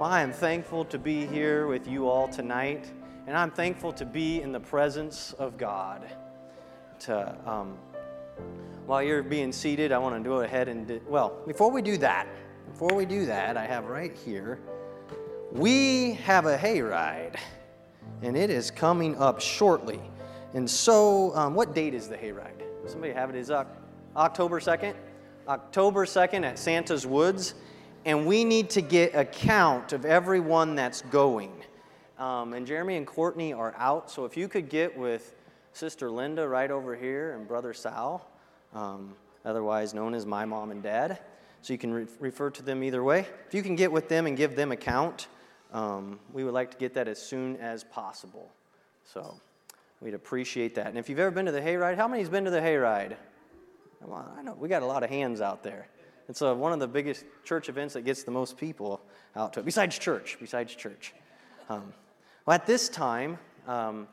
Well, I am thankful to be here with you all tonight, and I'm thankful to be in the presence of God. To, um, while you're being seated, I want to go ahead and, do, well, before we do that, before we do that, I have right here, we have a hayride, and it is coming up shortly. And so, um, what date is the hayride? Somebody have it? Is uh, October 2nd? October 2nd at Santa's Woods and we need to get a count of everyone that's going. Um, and Jeremy and Courtney are out, so if you could get with Sister Linda right over here and Brother Sal, um, otherwise known as my mom and dad, so you can re- refer to them either way. If you can get with them and give them a count, um, we would like to get that as soon as possible. So we'd appreciate that. And if you've ever been to the hayride, how many's been to the hayride? Well, I know we got a lot of hands out there. It's uh, one of the biggest church events that gets the most people out to it, besides church, besides church. Um, well, at this time, um,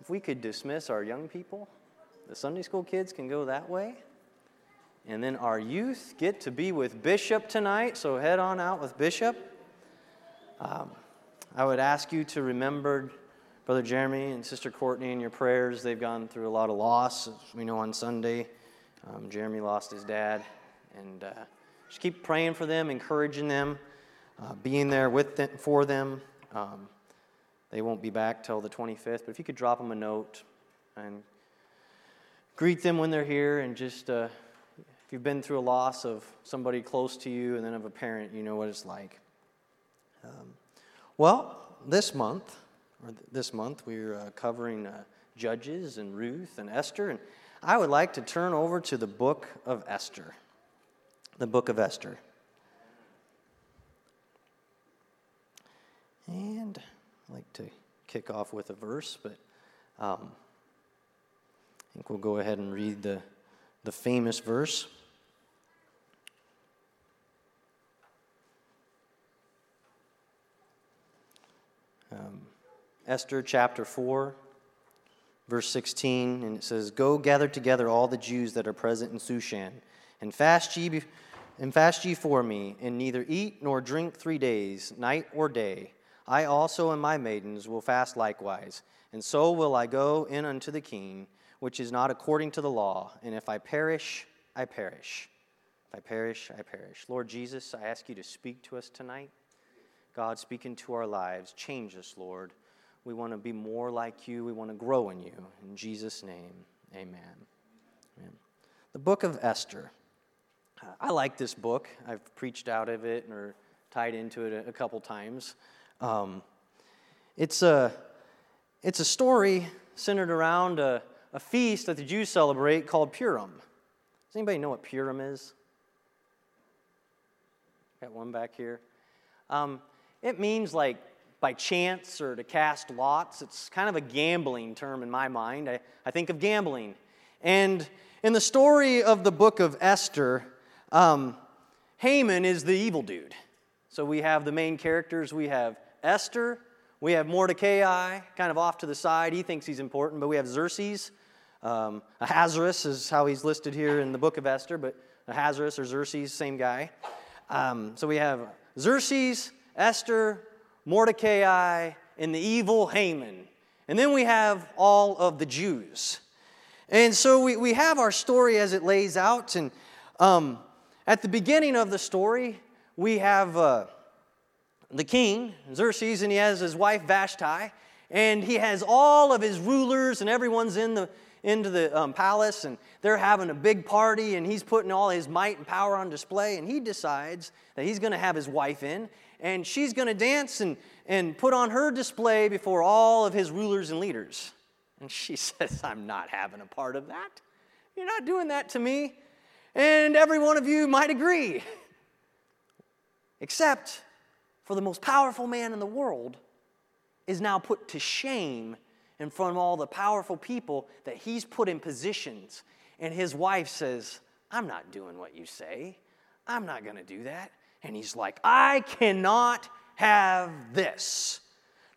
if we could dismiss our young people, the Sunday school kids can go that way. And then our youth get to be with Bishop tonight, so head on out with Bishop. Um, I would ask you to remember Brother Jeremy and Sister Courtney in your prayers. They've gone through a lot of loss. As we know on Sunday, um, Jeremy lost his dad. And uh, just keep praying for them, encouraging them, uh, being there with them, for them. Um, they won't be back till the 25th, but if you could drop them a note and greet them when they're here, and just uh, if you've been through a loss of somebody close to you and then of a parent, you know what it's like. Um, well, this month, or this month, we're uh, covering uh, Judges and Ruth and Esther, and I would like to turn over to the book of Esther the book of Esther. And I like to kick off with a verse, but um, I think we'll go ahead and read the, the famous verse. Um, Esther chapter 4, verse 16, and it says, Go gather together all the Jews that are present in Shushan and fast ye, and fast ye for me, and neither eat nor drink three days, night or day. I also and my maidens will fast likewise, and so will I go in unto the king, which is not according to the law. And if I perish, I perish. If I perish, I perish. Lord Jesus, I ask you to speak to us tonight. God, speak into our lives. Change us, Lord. We want to be more like you. We want to grow in you. In Jesus' name, amen. amen. The book of Esther. I like this book. I've preached out of it or tied into it a, couple times. Um, it's, a, it's a story centered around a, a feast that the Jews celebrate called Purim. Does anybody know what Purim is? Got one back here. Um, it means like by chance or to cast lots. It's kind of a gambling term in my mind. I, I think of gambling. And in the story of the book of Esther, um, Haman is the evil dude. So we have the main characters. We have Esther. We have Mordecai, kind of off to the side. He thinks he's important, but we have Xerxes. Um, Ahasuerus is how he's listed here in the book of Esther, but Ahasuerus or Xerxes, same guy. Um, so we have Xerxes, Esther, Mordecai, and the evil Haman. And then we have all of the Jews. And so we, we have our story as it lays out, and um, at the beginning of the story, we have uh, the king, Xerxes, and he has his wife Vashti, and he has all of his rulers, and everyone's in the, into the um, palace, and they're having a big party, and he's putting all his might and power on display, and he decides that he's going to have his wife in, and she's going to dance and, and put on her display before all of his rulers and leaders. And she says, I'm not having a part of that. You're not doing that to me. And every one of you might agree. Except for the most powerful man in the world is now put to shame in front of all the powerful people that he's put in positions. And his wife says, I'm not doing what you say. I'm not going to do that. And he's like, I cannot have this.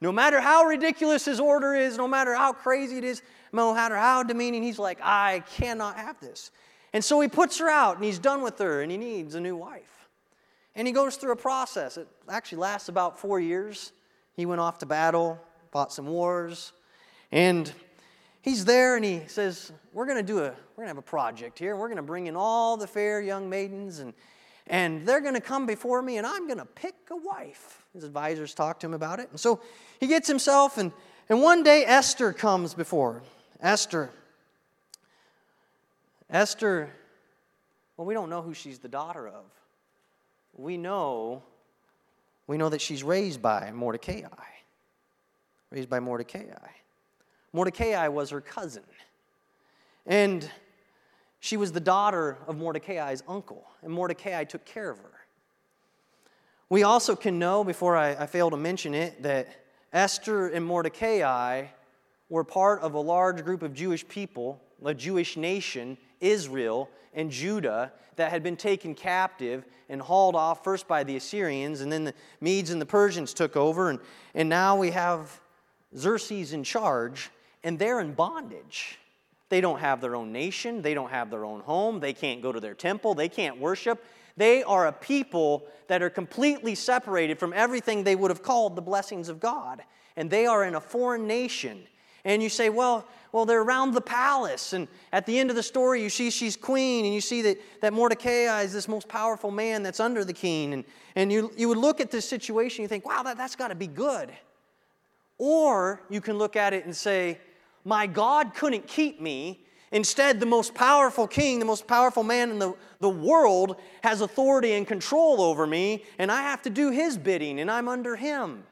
No matter how ridiculous his order is, no matter how crazy it is, no matter how demeaning, he's like, I cannot have this. And so he puts her out and he's done with her and he needs a new wife. And he goes through a process. It actually lasts about four years. He went off to battle, fought some wars, and he's there and he says, We're going to do a, we're to have a project here. We're going to bring in all the fair young maidens, and, and they're going to come before me, and I'm going to pick a wife. His advisors talk to him about it. And so he gets himself, and, and one day Esther comes before. Esther. Esther, well, we don't know who she's the daughter of. We know, we know that she's raised by Mordecai. Raised by Mordecai. Mordecai was her cousin. And she was the daughter of Mordecai's uncle, and Mordecai took care of her. We also can know, before I, I fail to mention it, that Esther and Mordecai were part of a large group of Jewish people, a Jewish nation, Israel and Judah, that had been taken captive and hauled off first by the Assyrians, and then the Medes and the Persians took over, and, and now we have Xerxes in charge, and they're in bondage. They don't have their own nation, they don't have their own home, they can't go to their temple, they can't worship. They are a people that are completely separated from everything they would have called the blessings of God. And they are in a foreign nation. And you say, well, well, they're around the palace. And at the end of the story, you see she's queen, and you see that, that Mordecai is this most powerful man that's under the king. And, and you, you would look at this situation, you think, wow, that, that's got to be good. Or you can look at it and say, my God couldn't keep me. Instead, the most powerful king, the most powerful man in the, the world, has authority and control over me, and I have to do his bidding, and I'm under him.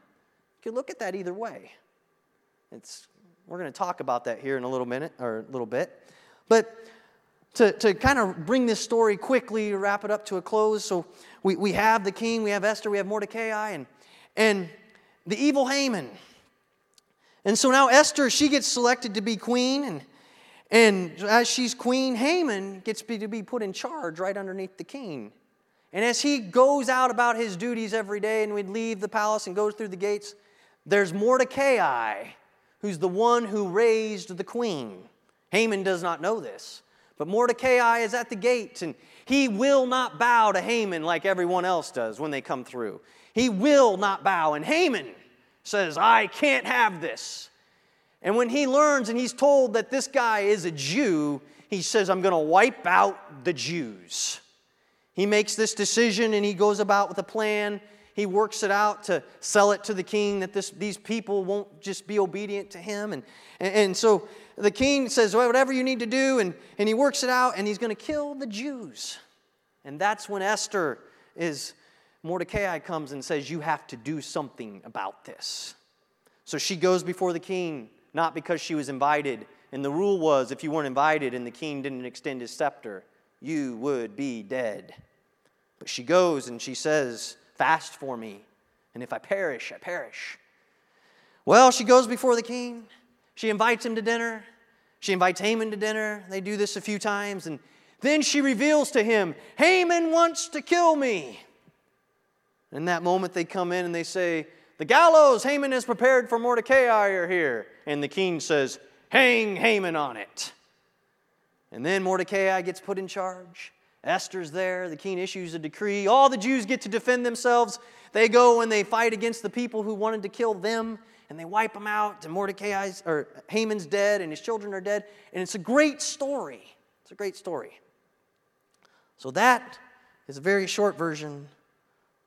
You can look at that either way. It's, we're going to talk about that here in a little minute or a little bit. But to, to kind of bring this story quickly, wrap it up to a close. So we, we have the king, we have Esther, we have Mordecai, and, and the evil Haman. And so now Esther, she gets selected to be queen, and, and as she's queen, Haman gets to be put in charge right underneath the king. And as he goes out about his duties every day and we'd leave the palace and goes through the gates, there's Mordecai, who's the one who raised the queen. Haman does not know this, but Mordecai is at the gate, and he will not bow to Haman like everyone else does when they come through. He will not bow. And Haman, says, I can't have this. And when he learns and he's told that this guy is a Jew, he says, I'm going to wipe out the Jews. He makes this decision and he goes about with a plan. He works it out to sell it to the king that this, these people won't just be obedient to him. And, and, and so the king says, well, whatever you need to do, and, and he works it out and he's going to kill the Jews. And that's when Esther is Mordecai comes and says, You have to do something about this. So she goes before the king, not because she was invited. And the rule was if you weren't invited and the king didn't extend his scepter, you would be dead. But she goes and she says, Fast for me, and if I perish, I perish. Well, she goes before the king. She invites him to dinner. She invites Haman to dinner. They do this a few times. And then she reveals to him, Haman wants to kill me. In that moment, they come in and they say, The gallows Haman has prepared for Mordecai are here. And the king says, Hang Haman on it. And then Mordecai gets put in charge. Esther's there. The king issues a decree. All the Jews get to defend themselves. They go and they fight against the people who wanted to kill them, and they wipe them out. And Mordecai's or Haman's dead, and his children are dead. And it's a great story. It's a great story. So that is a very short version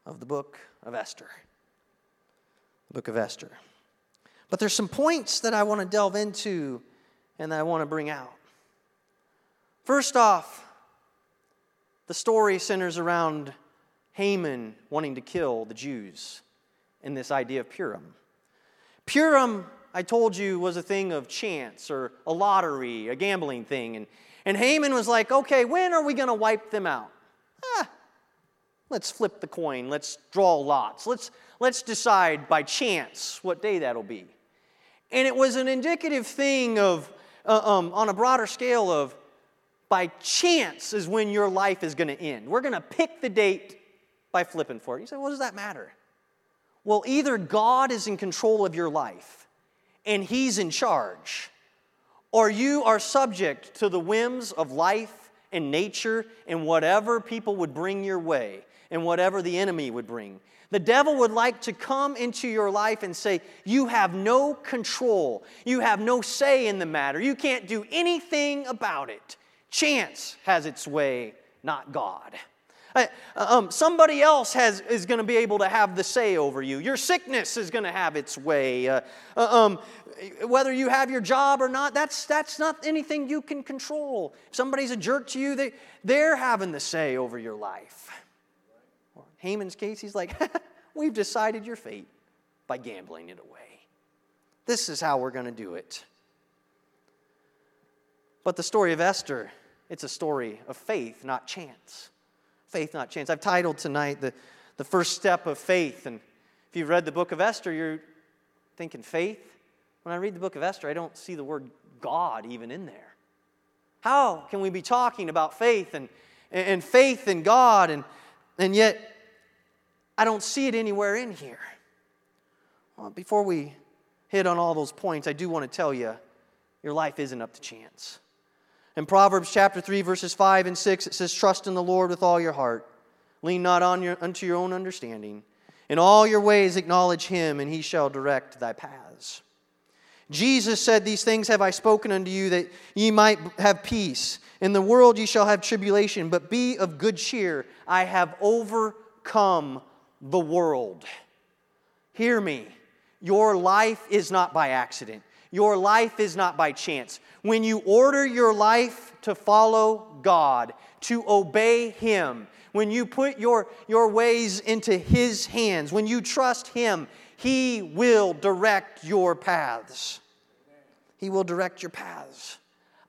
of the book of Esther. The book of Esther. But there's some points that I want to delve into and that I want to bring out. First off, the story centers around Haman wanting to kill the Jews and this idea of Purim. Purim, I told you, was a thing of chance or a lottery, a gambling thing. And, and Haman was like, okay, when are we going to wipe them out? Ah, Let's flip the coin. Let's draw lots. Let's, let's decide by chance what day that'll be. And it was an indicative thing of, uh, um, on a broader scale, of by chance is when your life is going to end. We're going to pick the date by flipping for it. You say, what does that matter? Well, either God is in control of your life and He's in charge, or you are subject to the whims of life and nature and whatever people would bring your way. and whatever the enemy would bring. The devil would like to come into your life and say, You have no control. You have no say in the matter. You can't do anything about it. Chance has its way, not God. Uh, um, somebody else has, is going to be able to have the say over you. Your sickness is going to have its way. Uh, uh, um, whether you have your job or not, that's, that's not anything you can control. If somebody's a jerk to you, they, they're having the say over your life. Haman's case, he's like, We've decided your fate by gambling it away. This is how we're going to do it. But the story of Esther, it's a story of faith, not chance. Faith, not chance. I've titled tonight the, the first step of faith. And if you've read the book of Esther, you're thinking faith. When I read the book of Esther, I don't see the word God even in there. How can we be talking about faith and, and faith in God and, and yet I don't see it anywhere in here. Well, before we hit on all those points, I do want to tell you your life isn't up to chance. In Proverbs chapter 3, verses 5 and 6, it says, Trust in the Lord with all your heart. Lean not on your, unto your own understanding. In all your ways acknowledge him, and he shall direct thy paths. Jesus said, These things have I spoken unto you, that ye might have peace. In the world ye shall have tribulation, but be of good cheer. I have overcome the world. Hear me. Your life is not by accident. Your life is not by chance. When you order your life to follow God, to obey Him, when you put your, your ways into His hands, when you trust Him, He will direct your paths. He will direct your paths.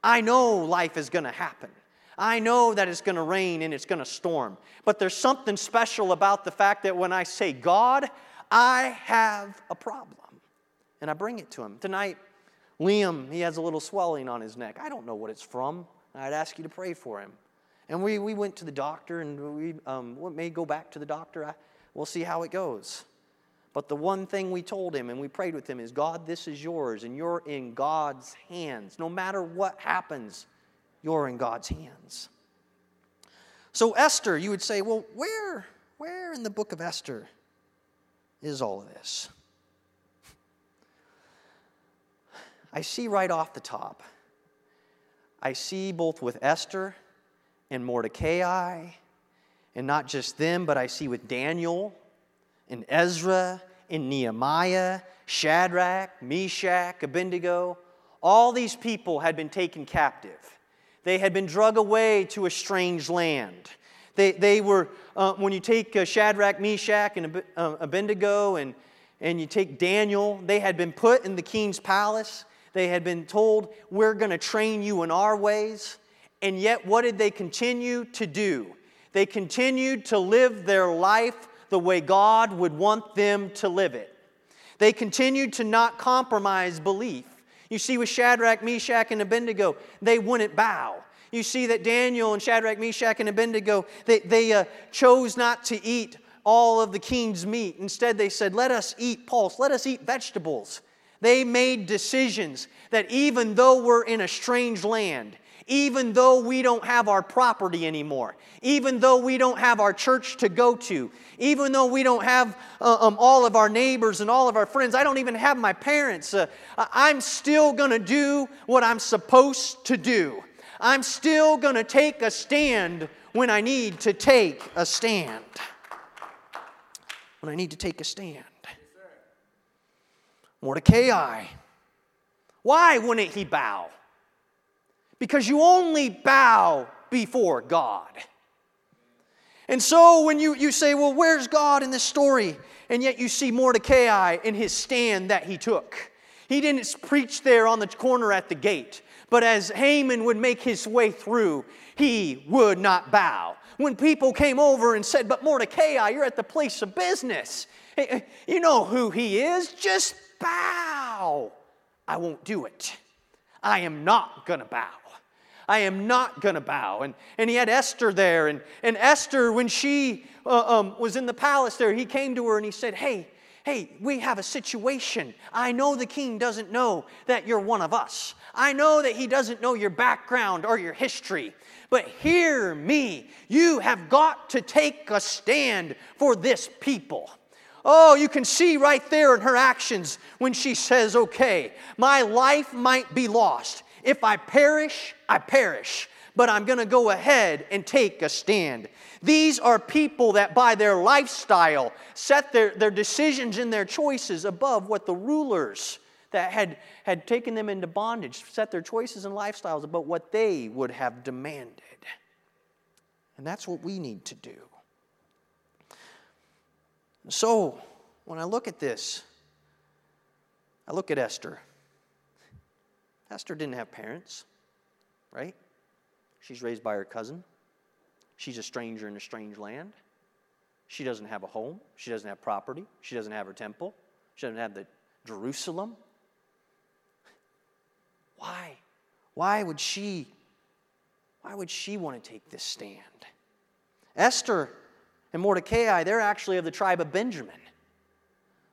I know life is going to happen. I know that it's going to rain and it's going to storm. But there's something special about the fact that when I say, God, I have a problem. And I bring it to him. Tonight, Liam, he has a little swelling on his neck. I don't know what it's from. I'd ask you to pray for him. And we, we went to the doctor and we um, may go back to the doctor. I, we'll see how it goes. But the one thing we told him and we prayed with him is God, this is yours and you're in God's hands. No matter what happens, you're in God's hands. So, Esther, you would say, well, where, where in the book of Esther is all of this? I see right off the top, I see both with Esther and Mordecai, and not just them, but I see with Daniel and Ezra and Nehemiah, Shadrach, Meshach, Abednego. All these people had been taken captive. They had been drug away to a strange land. They, they were, uh, when you take uh, Shadrach, Meshach, and uh, Abednego, and, and you take Daniel, they had been put in the king's palace. They had been told, We're going to train you in our ways. And yet, what did they continue to do? They continued to live their life the way God would want them to live it. They continued to not compromise belief. You see, with Shadrach, Meshach, and Abednego, they wouldn't bow. You see that Daniel and Shadrach, Meshach, and Abednego, they, they uh, chose not to eat all of the king's meat. Instead, they said, Let us eat pulse, let us eat vegetables. They made decisions that even though we're in a strange land, even though we don't have our property anymore, even though we don't have our church to go to, even though we don't have uh, um, all of our neighbors and all of our friends, I don't even have my parents, uh, I'm still going to do what I'm supposed to do. I'm still going to take a stand when I need to take a stand. When I need to take a stand. Mordecai. Why wouldn't he bow? because you only bow before God. And so when you, you say, well, where's God in this story? And yet you see Mordecai in his stand that he took. He didn't preach there on the corner at the gate, but as Haman would make his way through, he would not bow. When people came over and said, But Mordecai, you're at the place of business. Eh, eh, you know who he is. Just bow. I won't do it. I am not going to bow. I am not going to bow. And, and he had Esther there. And, and Esther, when she uh, um, was in the palace there, he came to her and he said, Hey, hey, we have a situation. I know the king doesn't know that you're one of us. I know that he doesn't know your background or your history. But hear me. You have got to take a stand for this people. Oh, you can see right there in her actions when she says, Okay, my life might be lost. If I perish, I perish. But I'm going to go ahead and take a stand. These are people that, by their lifestyle, set their, their decisions and their choices above what the rulers that had, had taken them into bondage set their choices and lifestyles about what they would have demanded. And that's what we need to do. So, when I look at this, I look at Esther. Esther didn't have parents, right? She's raised by her cousin. She's a stranger in a strange land. She doesn't have a home. She doesn't have property. She doesn't have her temple. She doesn't have the Jerusalem. Why? Why would she why would she want to take this stand? Esther and Mordecai, they're actually of the tribe of Benjamin.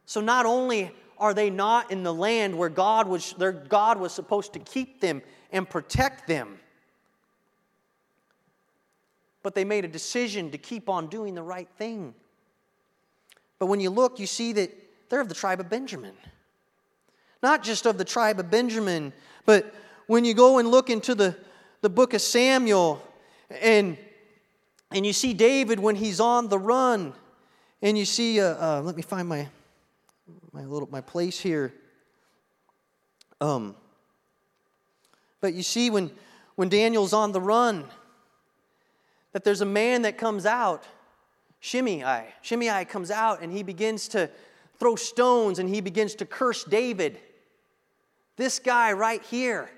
So not only are they not in the land where God was, their God was supposed to keep them and protect them, but they made a decision to keep on doing the right thing. But when you look, you see that they're of the tribe of Benjamin. Not just of the tribe of Benjamin, but when you go and look into the the book of Samuel and and you see David when he's on the run. And you see uh, uh, let me find my my little my place here. Um but you see when when Daniel's on the run that there's a man that comes out Shimei. Shimei comes out and he begins to throw stones and he begins to curse David. This guy right here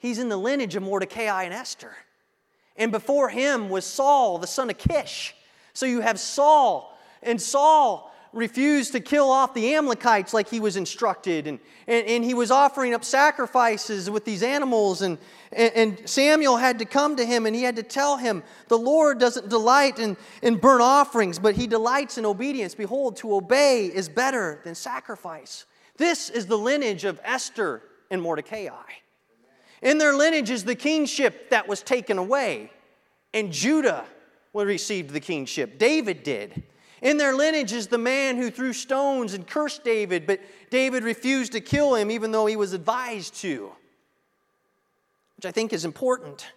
He's in the lineage of Mordecai and Esther. And before him was Saul, the son of Kish. So you have Saul, and Saul refused to kill off the Amalekites like he was instructed, and, and, and he was offering up sacrifices with these animals. And, and, and, Samuel had to come to him and he had to tell him, The Lord doesn't delight in, in burnt offerings, but he delights in obedience. Behold, to obey is better than sacrifice. This is the lineage of Esther and Mordecai. In their lineage is the kingship that was taken away, and Judah received the kingship. David did. In their lineage is the man who threw stones and cursed David, but David refused to kill him even though he was advised to. Which I think is important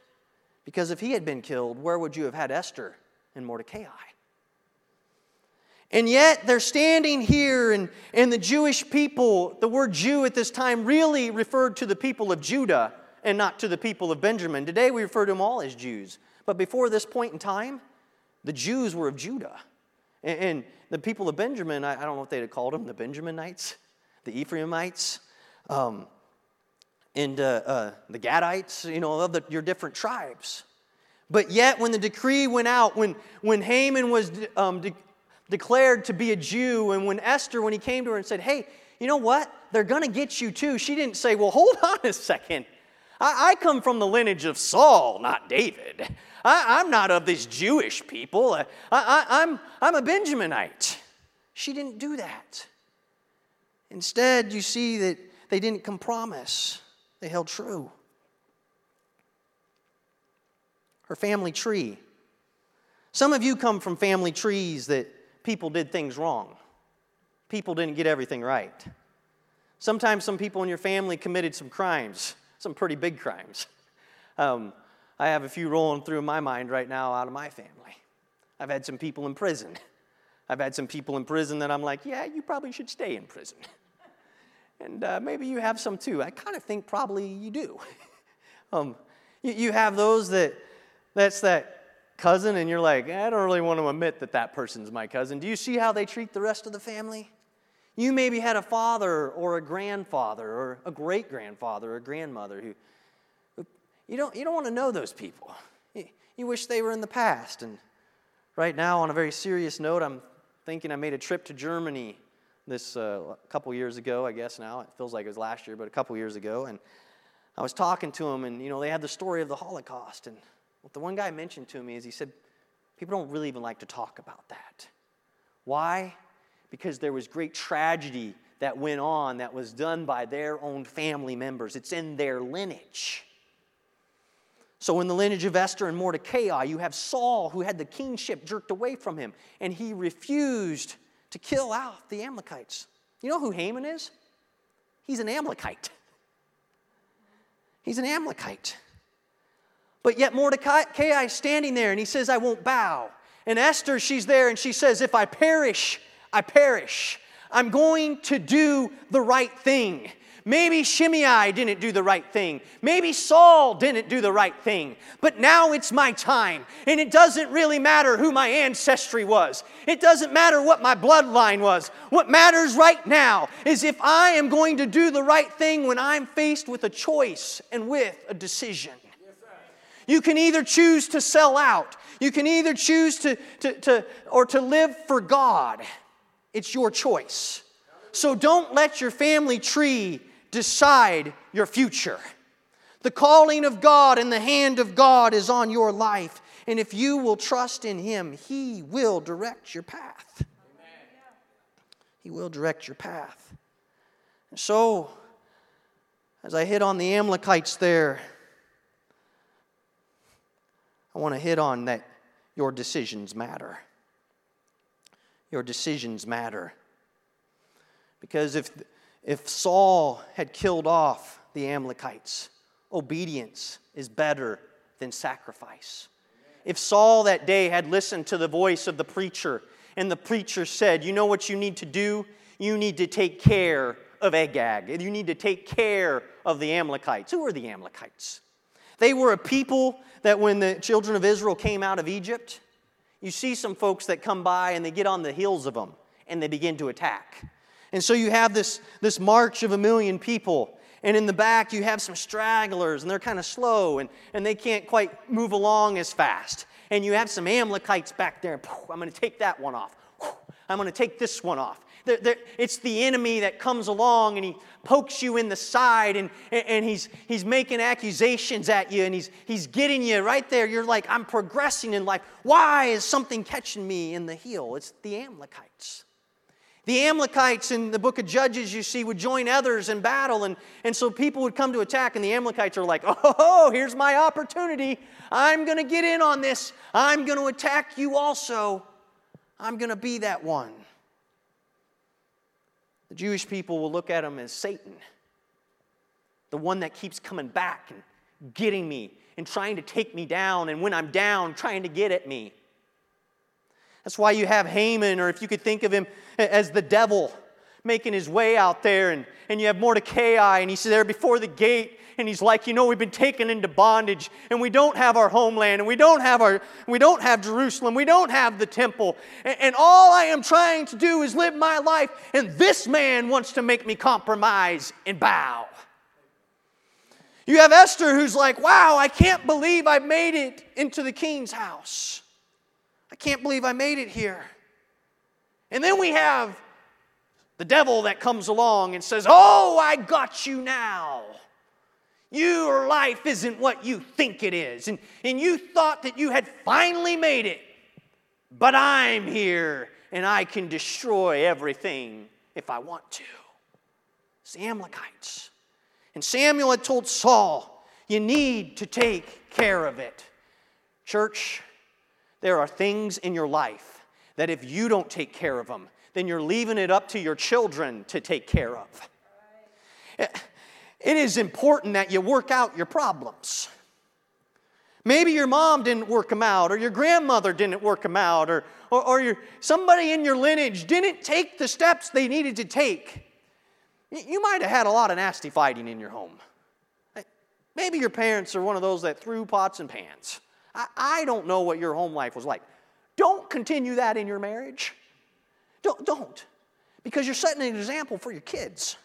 because if he had been killed, where would you have had Esther and Mordecai? And yet they're standing here, and, and the Jewish people, the word Jew at this time really referred to the people of Judah and not to the people of Benjamin. Today we refer to them all as Jews. But before this point in time, the Jews were of Judah. And, and the people of Benjamin, I, I, don't know what they'd have called them, the Benjaminites, the Ephraimites, um, and uh, uh, the Gadites, you know, of the, your different tribes. But yet, when the decree went out, when, when Haman was um, de- declared to be a Jew, and when Esther, when he came to her and said, Hey, you know what? They're going to get you too. She didn't say, Well, hold on a second. I, I come from the lineage of Saul, not David. I, am not of this Jewish people. I, I, I'm, I'm a Benjaminite. She didn't do that. Instead, you see that they didn't compromise, they held true. Her family tree. Some of you come from family trees that people did things wrong, people didn't get everything right. Sometimes some people in your family committed some crimes some pretty big crimes. Um, I have a few rolling through my mind right now out of my family. I've had some people in prison. I've had some people in prison that I'm like, yeah, you probably should stay in prison. and uh, maybe you have some too. I kind of think probably you do. um, you, you have those that, that's that cousin, and you're like, I don't really want to admit that that person's my cousin. Do you see how they treat the rest of the family? You maybe had a father or a grandfather or a great grandfather or a grandmother who, who you, don't, you don't want to know those people. You, you wish they were in the past. And right now, on a very serious note, I'm thinking I made a trip to Germany this uh, couple years ago, I guess now. It feels like it was last year, but a couple years ago. And I was talking to him, and you know, they had the story of the Holocaust. And what the one guy mentioned to me is he said, People don't really even like to talk about that. Why? Because there was great tragedy that went on that was done by their own family members, it's in their lineage. So, in the lineage of Esther and Mordecai, you have Saul who had the kingship jerked away from him, and he refused to kill out the Amalekites. You know who Haman is? He's an Amalekite. He's an Amalekite. But yet Mordecai is standing there and he says, I won't bow. And Esther, she's there and she says, If I perish, I perish. I'm going to do the right thing. Maybe Shimei didn't do the right thing. Maybe Saul didn't do the right thing. But now it's my time. And it doesn't really matter who my ancestry was. It doesn't matter what my bloodline was. What matters right now is if I am going to do the right thing when I'm faced with a choice and with a decision. You can either choose to sell out. You can either choose to, to, to or to live for God. It's your choice. So don't let your family tree decide your future. The calling of God and the hand of God is on your life. And if you will trust in Him, He will direct your path. He will direct your path. And so, as I hit on the Amalekites there, I want to hit on that your decisions matter. Your decisions matter. Because if if Saul had killed off the Amalekites, obedience is better than sacrifice. If Saul that day had listened to the voice of the preacher, and the preacher said, You know what you need to do? You need to take care of Agag. You need to take care of the Amalekites. Who are the Amalekites? They were a people that when the children of Israel came out of Egypt, you see some folks that come by and they get on the heels of them and they begin to attack. And so you have this, this march of a million people. And in the back, you have some stragglers, and they're kind of slow, and, and they can't quite move along as fast. And you have some Amalekites back there. I'm going to take that one off. I'm going to take this one off. They're, they're, it's the enemy that comes along and he pokes you in the side and, and he's, he's making accusations at you and he's, he's getting you right there. You're like, I'm progressing in life. Why is something catching me in the heel? It's the Amalekites. The Amalekites in the book of Judges, you see, would join others in battle. And, and so people would come to attack, and the Amalekites are like, oh, here's my opportunity. I'm going to get in on this. I'm going to attack you also. I'm going to be that one. The Jewish people will look at him as Satan, the one that keeps coming back and getting me and trying to take me down. And when I'm down, trying to get at me. That's why you have Haman, or if you could think of him as the devil making his way out there, and, and you have Mordecai, and he's there before the gate, and he's like, you know, we've been taken into bondage, and we don't have our homeland, and we don't have our, we don't have Jerusalem, we don't have the temple, and, and all I am trying to do is live my life, and this man wants to make me compromise and bow. You have Esther who's like, wow, I can't believe I made it into the king's house. I can't believe I made it here. And then we have the devil that comes along and says, Oh, I got you now. Your life isn't what you think it is. And, and you thought that you had finally made it. But I'm here and I can destroy everything if I want to. It's the Amalekites. And Samuel had told Saul, You need to take care of it. Church, there are things in your life that if you don't take care of them, then you're leaving it up to your children to take care of. Is important that you work out your problems. Maybe your mom didn't work them out, or your grandmother didn't work them out, or, or, or your, somebody in your lineage didn't take the steps they needed to take. You might have had a lot of nasty fighting in your home. Eh, maybe your parents are one of those that threw pots and pans. I, I don't know what your home life was like. Don't continue that in your marriage. Don't, don't. Because you're setting an example for your kids.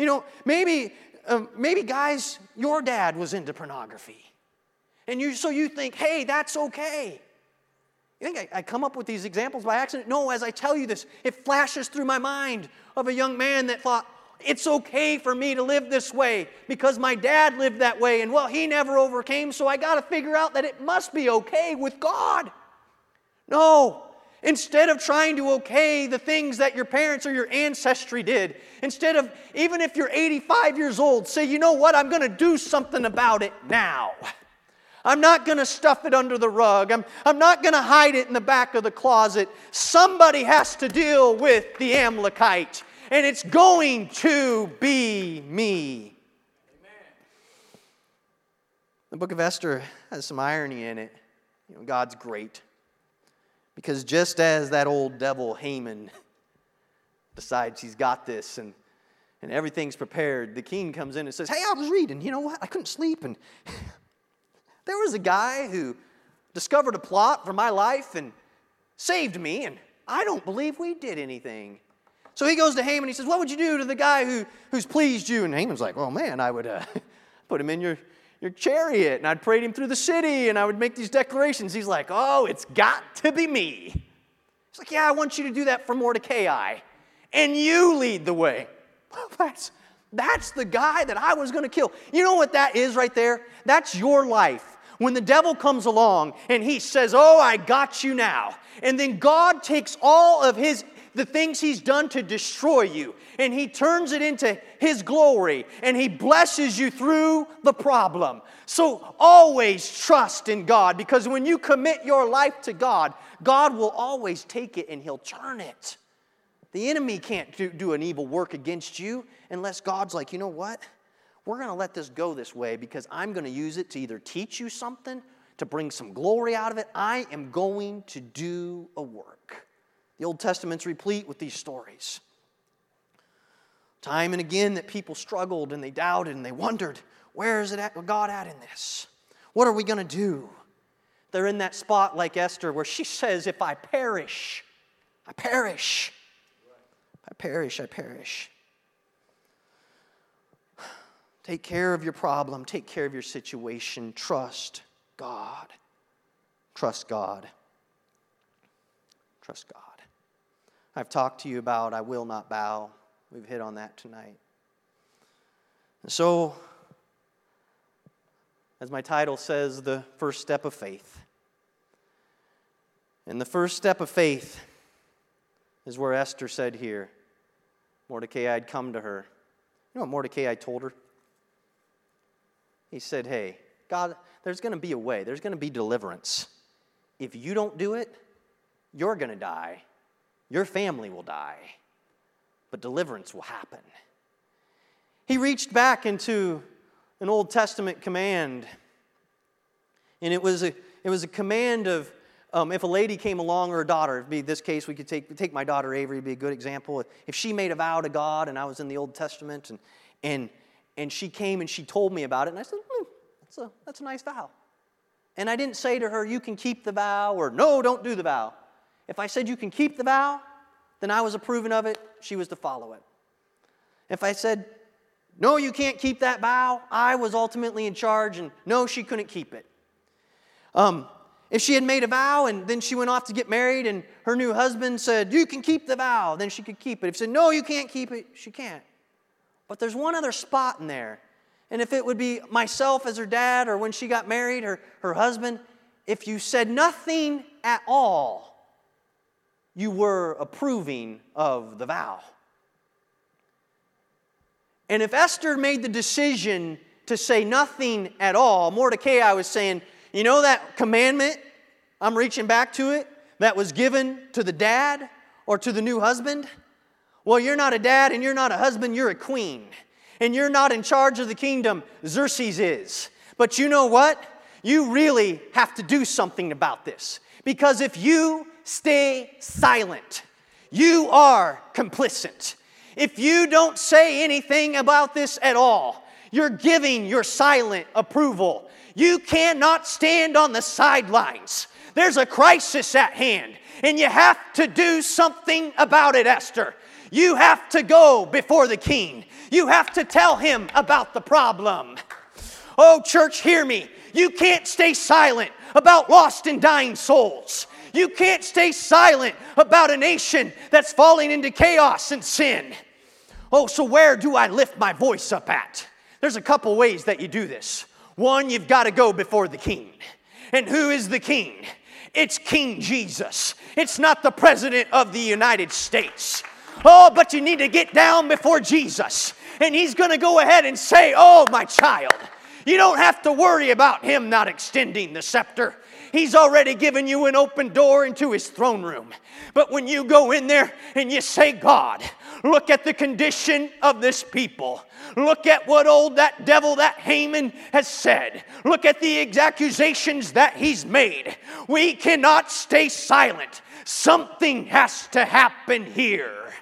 You know, maybe, um, maybe guys, your dad was into pornography. And you, so you think, hey, that's okay. You think I, I, come up with these examples by accident? No, as I tell you this, it flashes through my mind of a young man that thought, It's okay for me to live this way because my dad lived that way and well, he never overcame, so I got to figure out that it must be okay with God. No. Instead of trying to okay the things that your parents or your ancestry did, instead of, even if you're 85 years old, say, you know what, I'm going to do something about it now. I'm not going to stuff it under the rug. I'm, I'm not going to hide it in the back of the closet. Somebody has to deal with the Amalekite, and it's going to be me. Amen. The book of Esther has some irony in it. You know, God's great. Because just as that old devil Haman decides he's got this and, and everything's prepared, the king comes in and says, Hey, I was reading. You know what? I couldn't sleep. And there was a guy who discovered a plot for my life and saved me, and I don't believe we did anything. So he goes to Haman. He says, What would you do to the guy who, who's pleased you? And Haman's like, Well, man, I would uh, put him in your, your chariot, and I'd parade him through the city, and I would make these declarations. He's like, Oh, it's got to be me. He's like, Yeah, I want you to do that for Mordecai, and you lead the way. that's, that's the guy that I was going to kill. You know what that is right there? That's your life. When the devil comes along and he says, Oh, I got you now. And then God takes all of his the things he's done to destroy you and he turns it into his glory and he blesses you through the problem. So always trust in God because when you commit your life to God, God will always take it and he'll turn it. The enemy can't do, do an evil work against you unless God's like, you know what? We're going to let this go this way because I'm going to use it to either teach you something, to bring some glory out of it. I am going to do a work. The Old Testament's replete with these stories. Time and again that people struggled and they doubted and they wondered, where is it at, God at in this? What are we going to do? They're in that spot like Esther where she says, If I perish, I perish. I perish, I perish. Take care of your problem, take care of your situation. Trust God. Trust God. Trust God. I've talked to you about I will not bow. We've hit on that tonight. And so, as my title says, the first step of faith. And the first step of faith is where Esther said here Mordecai had come to her. You know what Mordecai told her? He said, Hey, God, there's going to be a way, there's going to be deliverance. If you don't do it, you're going to die. Your family will die. But deliverance will happen. He reached back into an Old Testament command, and it was a, it was a command of um, if a lady came along or a daughter, it'd be this case, we could take, take my daughter Avery, be a good example. If she made a vow to God and I was in the Old Testament and, and, and she came and she told me about it, and I said, hmm, that's, a, that's a nice vow. And I didn't say to her, you can keep the vow or no, don't do the vow. If I said you can keep the vow, then I was approving of it, she was to follow it. If I said, no, you can't keep that vow, I was ultimately in charge, and no, she couldn't keep it. Um, if she had made a vow and then she went off to get married and her new husband said, You can keep the vow, then she could keep it. If she said, No, you can't keep it, she can't. But there's one other spot in there. And if it would be myself as her dad or when she got married, her, her husband, if you said nothing at all, you were approving of the vow. And if Esther made the decision to say nothing at all, Mordecai I was saying, you know that commandment? I'm reaching back to it that was given to the dad or to the new husband. Well, you're not a dad and you're not a husband, you're a queen. And you're not in charge of the kingdom, Xerxes is. But you know what? You really have to do something about this. Because if you stay silent, you are complicit. If you don't say anything about this at all, you're giving your silent approval. You cannot stand on the sidelines. There's a crisis at hand, and you have to do something about it, Esther. You have to go before the king. You have to tell him about the problem. Oh, church, hear me. You can't stay silent about lost and dying souls. You can't stay silent about a nation that's falling into chaos and sin. Oh, so where do I lift my voice up at? There's a couple ways that you do this. One, you've got to go before the king. And who is the king? It's King Jesus. It's not the President of the United States. Oh, but you need to get down before Jesus. And He's going to go ahead and say, Oh, my child, you don't have to worry about Him not extending the scepter. He's already given you an open door into His throne room. But when you go in there and you say, God, look at the condition of this people. Look at what old that devil, that Haman, has said. Look at the accusations that he's made. We cannot stay silent. Something has to happen here.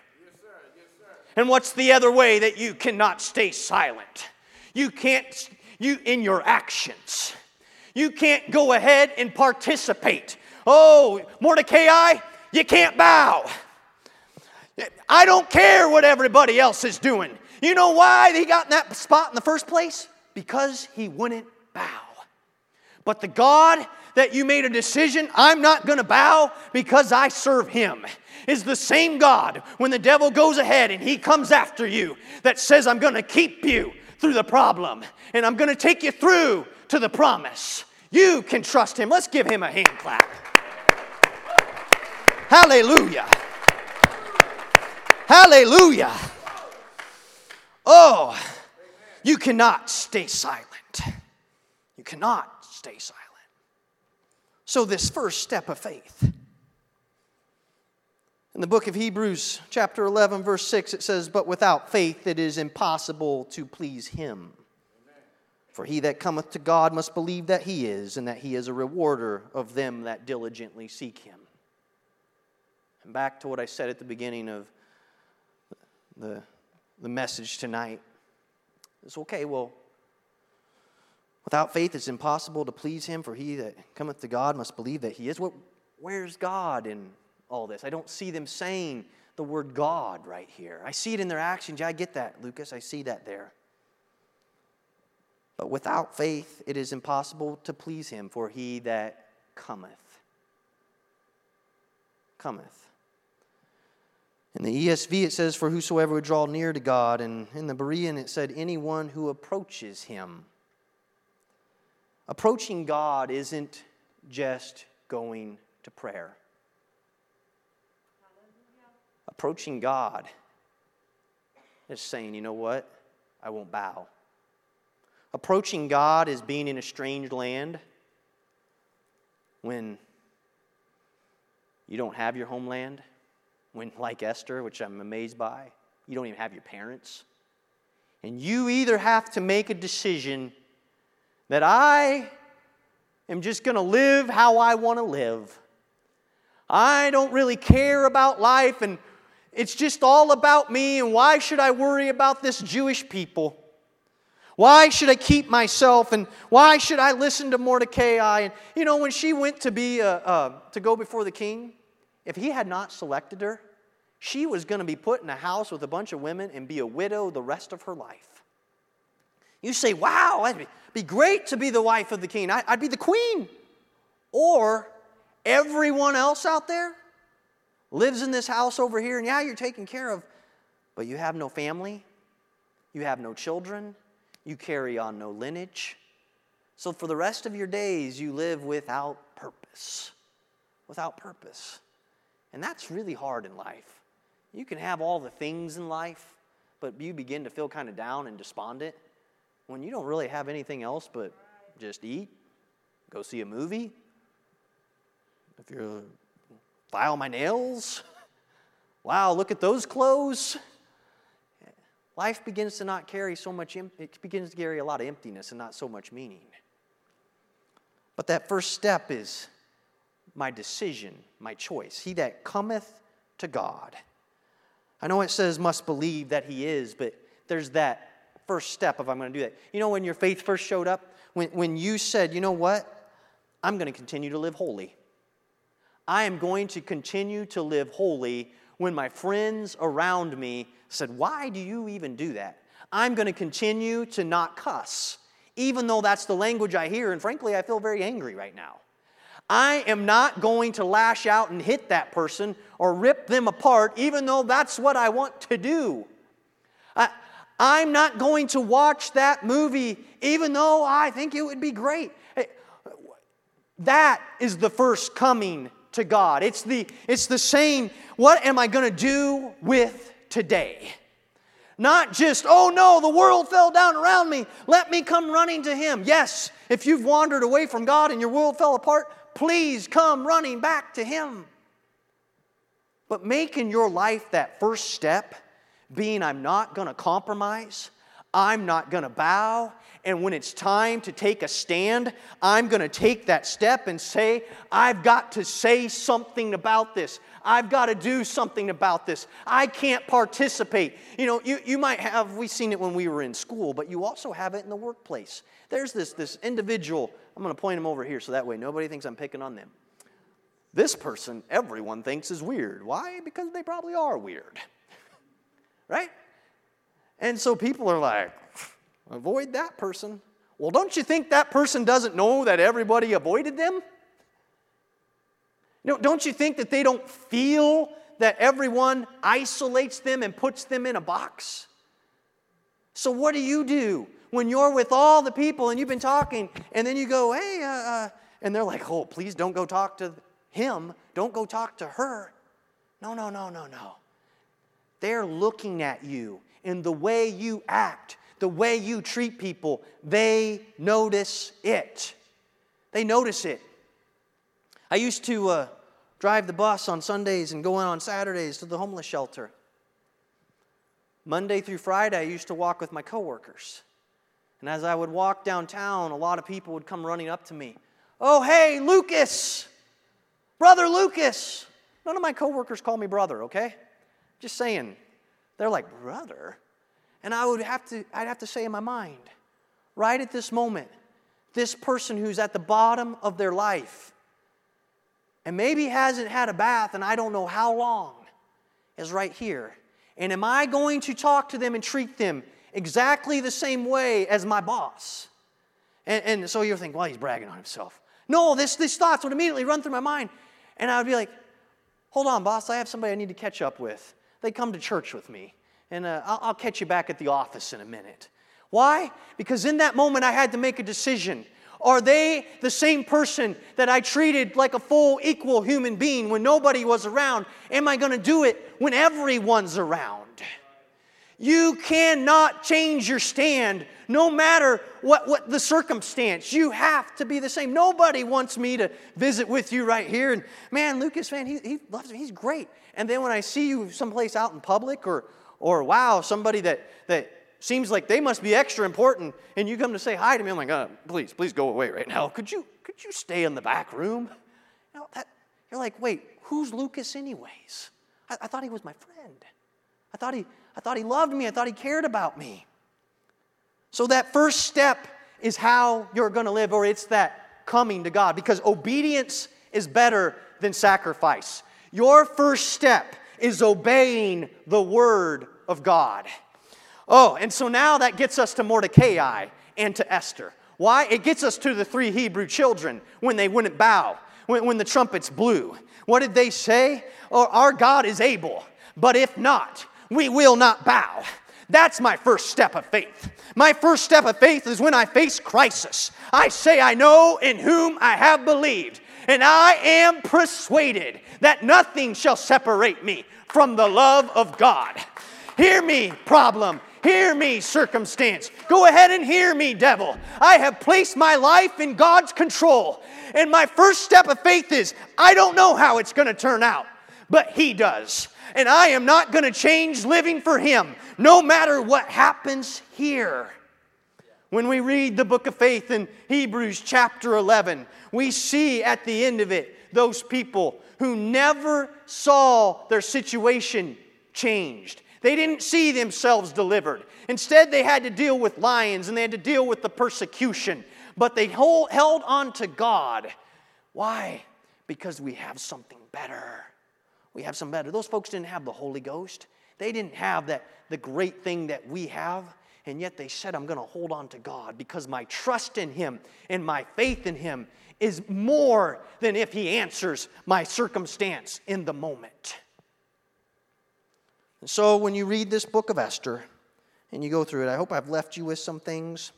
And what's the other way that you cannot stay silent? You can't, you in your actions. You can't go ahead and participate. Oh, Mordecai, you can't bow. I don't care what everybody else is doing. You know why he got in that spot in the first place? Because he wouldn't bow. But the God that you made a decision, I'm not going to bow because I serve him, is the same God when the devil goes ahead and he comes after you that says, I'm going to keep you through the problem and I'm going to take you through to the promise. You can trust him. Let's give him a hand clap. Hallelujah. Hallelujah. Oh, you cannot stay silent. You cannot stay silent. So, this first step of faith. In the book of Hebrews, chapter 11, verse 6, it says, But without faith it is impossible to please him. For he that cometh to God must believe that he is, and that he is a rewarder of them that diligently seek him. And back to what I said at the beginning of the the message tonight. It's okay, well, without faith it's impossible to please him, for he that cometh to God must believe that he is. What, where's God in all this? I don't see them saying the word God right here. I see it in their actions. Yeah, I get that, Lucas. I see that there. But without faith it is impossible to please him, for he that cometh. Cometh. In the ESV, it says, For whosoever would draw near to God. And in the Berean, it said, Anyone who approaches him. Approaching God isn't just going to prayer. Approaching God is saying, You know what? I won't bow. Approaching God is being in a strange land when you don't have your homeland when, like Esther, which I'm amazed by, you don't even have your parents. And you either have to make a decision that I am just going to live how I want to live. I don't really care about life and it's just all about me and why should I worry about this Jewish people? Why should I keep myself and why should I listen to Mordecai? And you know, when she went to be uh, uh, to go before the king, if he had not selected her, she was going to be put in a house with a bunch of women and be a widow the rest of her life. You say, wow, it'd be great to be the wife of the king. I'd be the queen. Or everyone else out there lives in this house over here, and yeah, you're taken care of, but you have no family, you have no children, you carry on no lineage. So for the rest of your days, you live without purpose. Without purpose. And that's really hard in life. You can have all the things in life, but you begin to feel kind of down and despondent when you don't really have anything else but just eat, go see a movie. If you're file my nails, wow, look at those clothes. Life begins to not carry so much, it begins to carry a lot of emptiness and not so much meaning. But that first step is my decision, my choice. He that cometh to God I know it says must believe that he is, but there's that first step of I'm going to do that. You know, when your faith first showed up, when, when you said, you know what, I'm going to continue to live holy. I am going to continue to live holy when my friends around me said, Why do you even do that? I'm going to continue to not cuss, even though that's the language I hear, and frankly, I feel very angry right now. I am not going to lash out and hit that person or rip them apart, even though that's what I want to do. I, I'm not going to watch that movie, even though I think it would be great. That is the first coming to God. It's the, it's the saying, what am I going to do with today? Not just, oh no, the world fell down around me. Let me come running to Him. Yes, if you've wandered away from God and your world fell apart, please come running back to Him. But making your life that first step, being I'm not going to compromise, I'm not going to bow, and when it's time to take a stand, I'm going to take that step and say, I've got to say something about this. I've got to do something about this. I can't participate. You know, you, you might have, we've seen it when we were in school, but you also have it in the workplace. There's this, this individual, I'm going to point him over here so that way nobody thinks I'm picking on them. This person, everyone thinks is weird. Why? Because they probably are weird. right? And so people are like, avoid that person. Well, don't you think that person doesn't know that everybody avoided them? Know, don't you think that they don't feel that everyone isolates them and puts them in a box? So, what do you do when you're with all the people and you've been talking, and then you go, hey, uh, uh, and they're like, oh, please don't go talk to him, don't go talk to her. No, no, no, no, no. They're looking at you in the way you act, the way you treat people. They notice it. They notice it. I used to uh, drive the bus on Sundays and go in on Saturdays to the homeless shelter. Monday through Friday, I used to walk with my coworkers. And as I would walk downtown, a lot of people would come running up to me. Oh, hey, Lucas! Brother Lucas! None of my coworkers call me brother, okay? Just saying. They're like, brother? And I would have to, I'd have to say in my mind, right at this moment, this person who's at the bottom of their life, and maybe hasn't had a bath and I don't know how long, is right here. And am I going to talk to them and treat them exactly the same way as my boss? And, and so you're thinking, well, he's bragging on himself. No, this, these thoughts would immediately run through my mind. And I would be like, hold on, boss, I have somebody I need to catch up with. They come to church with me. And uh, I'll, I'll catch you back at the office in a minute. Why? Because in that moment I had to make a decision. Are they the same person that I treated like a full, equal human being when nobody was around? Am I going to do it when everyone's around? You cannot change your stand no matter what, what the circumstance. You have to be the same. Nobody wants me to visit with you right here. And man, Lucas, man, he, he loves me. He's great. And then when I see you someplace out in public or, or wow, somebody that, that seems like they must be extra important, and you come to say hi to me, I'm like, oh, please, please go away right now. Could you, could you stay in the back room? You know, that, you're like, wait, who's Lucas anyways? I, I thought he was my friend. I thought, he, I thought he loved me. I thought he cared about me. So that first step is how you're going to live, or it's that coming to God, because obedience is better than sacrifice. Your first step is obeying the word of God. Oh, and so now that gets us to Mordecai and to Esther. Why? It gets us to the three Hebrew children when they wouldn't bow, when, when the trumpets blew. What did they say? Oh, our God is able, but if not, we will not bow. That's my first step of faith. My first step of faith is when I face crisis. I say, I know in whom I have believed, and I am persuaded that nothing shall separate me from the love of God. Hear me, problem. Hear me, circumstance. Go ahead and hear me, devil. I have placed my life in God's control. And my first step of faith is I don't know how it's going to turn out, but He does. And I am not going to change living for Him, no matter what happens here. When we read the book of faith in Hebrews chapter 11, we see at the end of it those people who never saw their situation changed. They didn't see themselves delivered. Instead, they had to deal with lions and they had to deal with the persecution. But they hold, held on to God. Why? Because we have something better. We have some better. Those folks didn't have the Holy Ghost. They didn't have that the great thing that we have. And yet they said, I'm going to hold on to God because my trust in Him and my faith in Him is more than if He answers my circumstance in the moment. And so when you read this book of Esther, and you go through it. I hope I've left you with some things.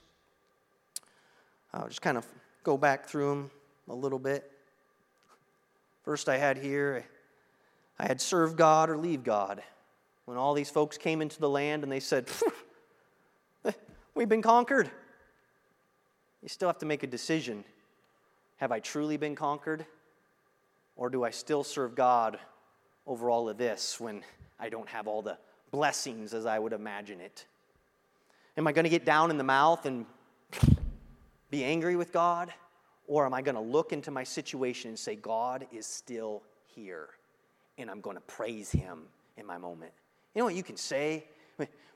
I'll just kind of go back through them a little bit. First, I had here, I had serve God or leave God. When all these folks came into the land and they said, We've been conquered. You still have to make a decision. Have I truly been conquered? Or do I still serve God over all of this when I don't have all the blessings as I would imagine it? Am I going to get down in the mouth and be angry with God? Or am I going to look into my situation and say, God is still here and I'm going to praise him in my moment? You know what you can say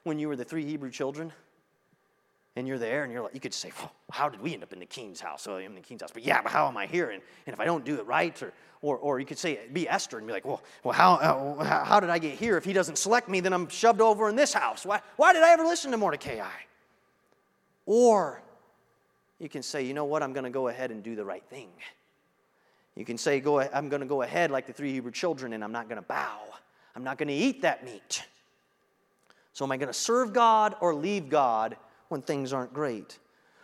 when you were the three Hebrew children? And you're there and you're like, you could say, well, how did we end up in the king's house? Oh, I'm in the king's house. But yeah, but how am I here? And, and if I don't do it right, or, or, or you could say, be Esther and be like, well, well how, uh, how did I get here? If he doesn't select me, then I'm shoved over in this house. Why, why did I ever listen to Mordecai? Or you can say, you know what, I'm going to go ahead and do the right thing. You can say, go, I'm going to go ahead like the three Hebrew children and I'm not going to bow. I'm not going to eat that meat. So am I going to serve God or leave God when things aren't great.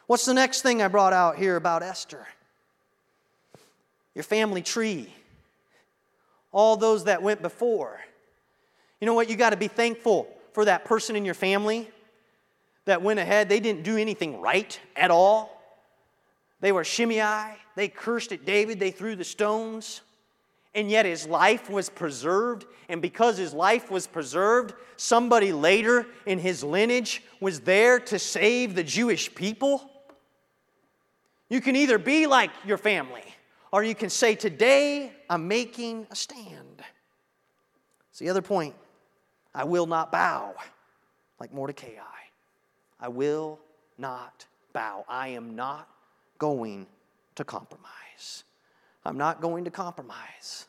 What's the next thing I brought out here about Esther? Your family tree. All those that went before. You know what? You got to be thankful for that person in your family that went ahead. They didn't do anything right at all. They were Shimei. They cursed at David. They threw the stones and yet his life was preserved. And because his life was preserved, somebody later in his lineage was there to save the Jewish people. You can either be like your family, or you can say, Today I'm making a stand. It's the other point. I will not bow like Mordecai. I will not bow. I am not going to compromise. I'm not going to compromise.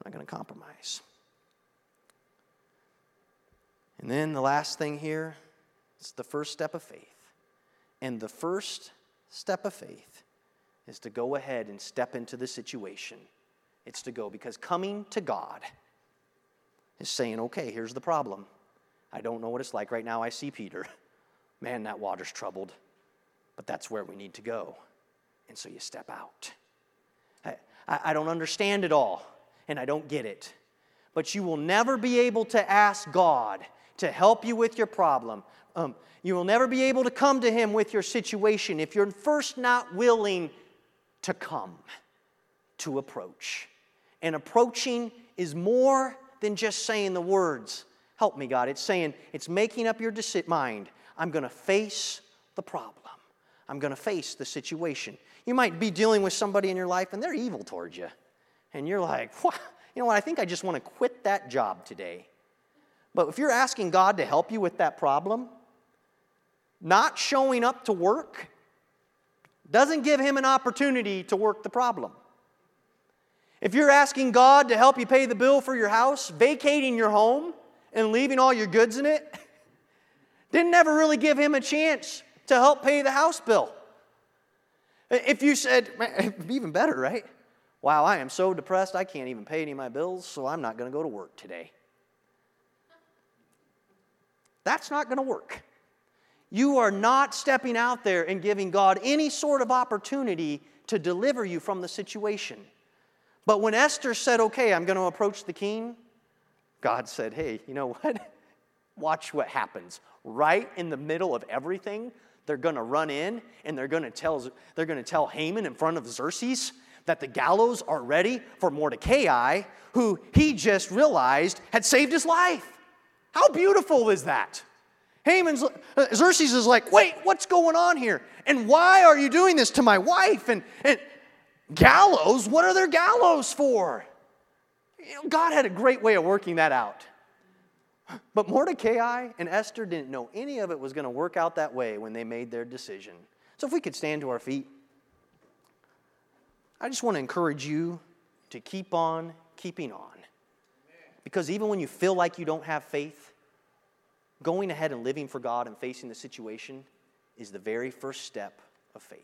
I'm not going to compromise. And then the last thing here is the first step of faith. And the first step of faith is to go ahead and step into the situation. It's to go because coming to God is saying, okay, here's the problem. I don't know what it's like right now. I see Peter. Man, that water's troubled. But that's where we need to go. And so you step out. I, I don't understand it all, and I don't get it. But you will never be able to ask God to help you with your problem. Um, you will never be able to come to Him with your situation if you're first not willing to come, to approach. And approaching is more than just saying the words, Help me, God. It's saying, it's making up your mind. I'm going to face the problem, I'm going to face the situation. You might be dealing with somebody in your life and they're evil towards you. And you're like, what? you know what? I think I just want to quit that job today. But if you're asking God to help you with that problem, not showing up to work doesn't give him an opportunity to work the problem. If you're asking God to help you pay the bill for your house, vacating your home and leaving all your goods in it, didn't ever really give him a chance to help pay the house bill. If you said, even better, right? Wow, I am so depressed, I can't even pay any of my bills, so I'm not going to go to work today. That's not going to work. You are not stepping out there and giving God any sort of opportunity to deliver you from the situation. But when Esther said, Okay, I'm going to approach the king, God said, Hey, you know what? Watch what happens. Right in the middle of everything, they're going to run in and they're going to tell they're going to tell Haman in front of Xerxes that the gallows are ready for Mordecai, who he just realized had saved his life. How beautiful is that? Haman's uh, Xerxes is like, "Wait, what's going on here? And why are you doing this to my wife?" And, and gallows, what are their gallows for? You know, God had a great way of working that out. But Mordecai and Esther didn't know any of it was going to work out that way when they made their decision. So, if we could stand to our feet, I just want to encourage you to keep on keeping on. Because even when you feel like you don't have faith, going ahead and living for God and facing the situation is the very first step of faith.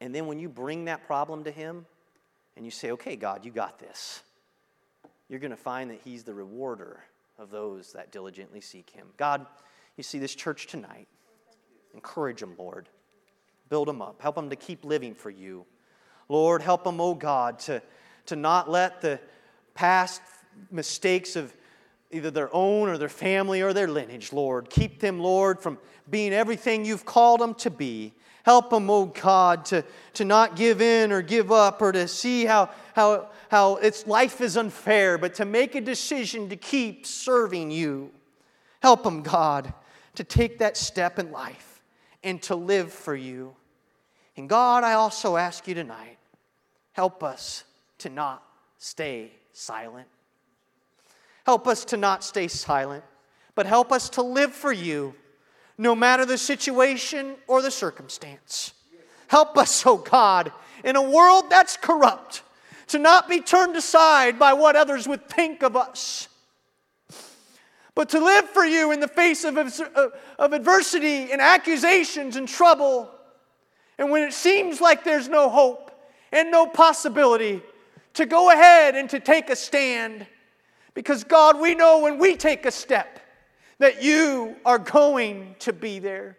And then when you bring that problem to Him and you say, okay, God, you got this, you're going to find that He's the rewarder of those that diligently seek him. God, You see this church tonight. Encourage them, Lord. Build them up. Help them to keep living for you. Lord, help them, oh God, to, to not let the past mistakes of either their own or their family or their lineage, Lord. Keep them, Lord, from being everything you've called them to be. Help them, oh God, to, to not give in or give up or to see how, how, how its life is unfair, but to make a decision to keep serving you. Help them, God, to take that step in life and to live for you. And God, I also ask you tonight, help us to not stay silent. Help us to not stay silent, but help us to live for you no matter the situation or the circumstance. Help us, oh God, in a world that's corrupt, to not be turned aside by what others would think of us, but to live for you in the face of, uh, of adversity and accusations and trouble. And when it seems like there's no hope and no possibility, to go ahead and to take a stand. Because, God, we know when we take a step, that you are going to be there.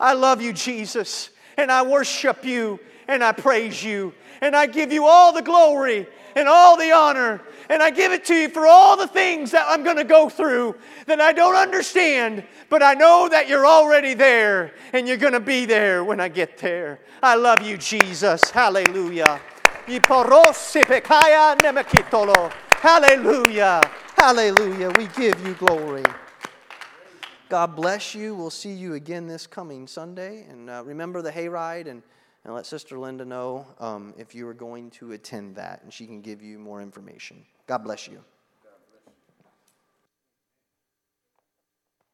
I love you, Jesus, and I worship you and I praise you and I give you all the glory and all the honor and I give it to you for all the things that I'm going to go through that I don't understand, but I know that you're already there and you're going to be there when I get there. I love you, Jesus. Hallelujah. Hallelujah. Hallelujah. We give you glory. God bless you. We'll see you again this coming Sunday. And uh, remember the hayride and, and let Sister Linda know um, if you are going to attend that, and she can give you more information. God bless you.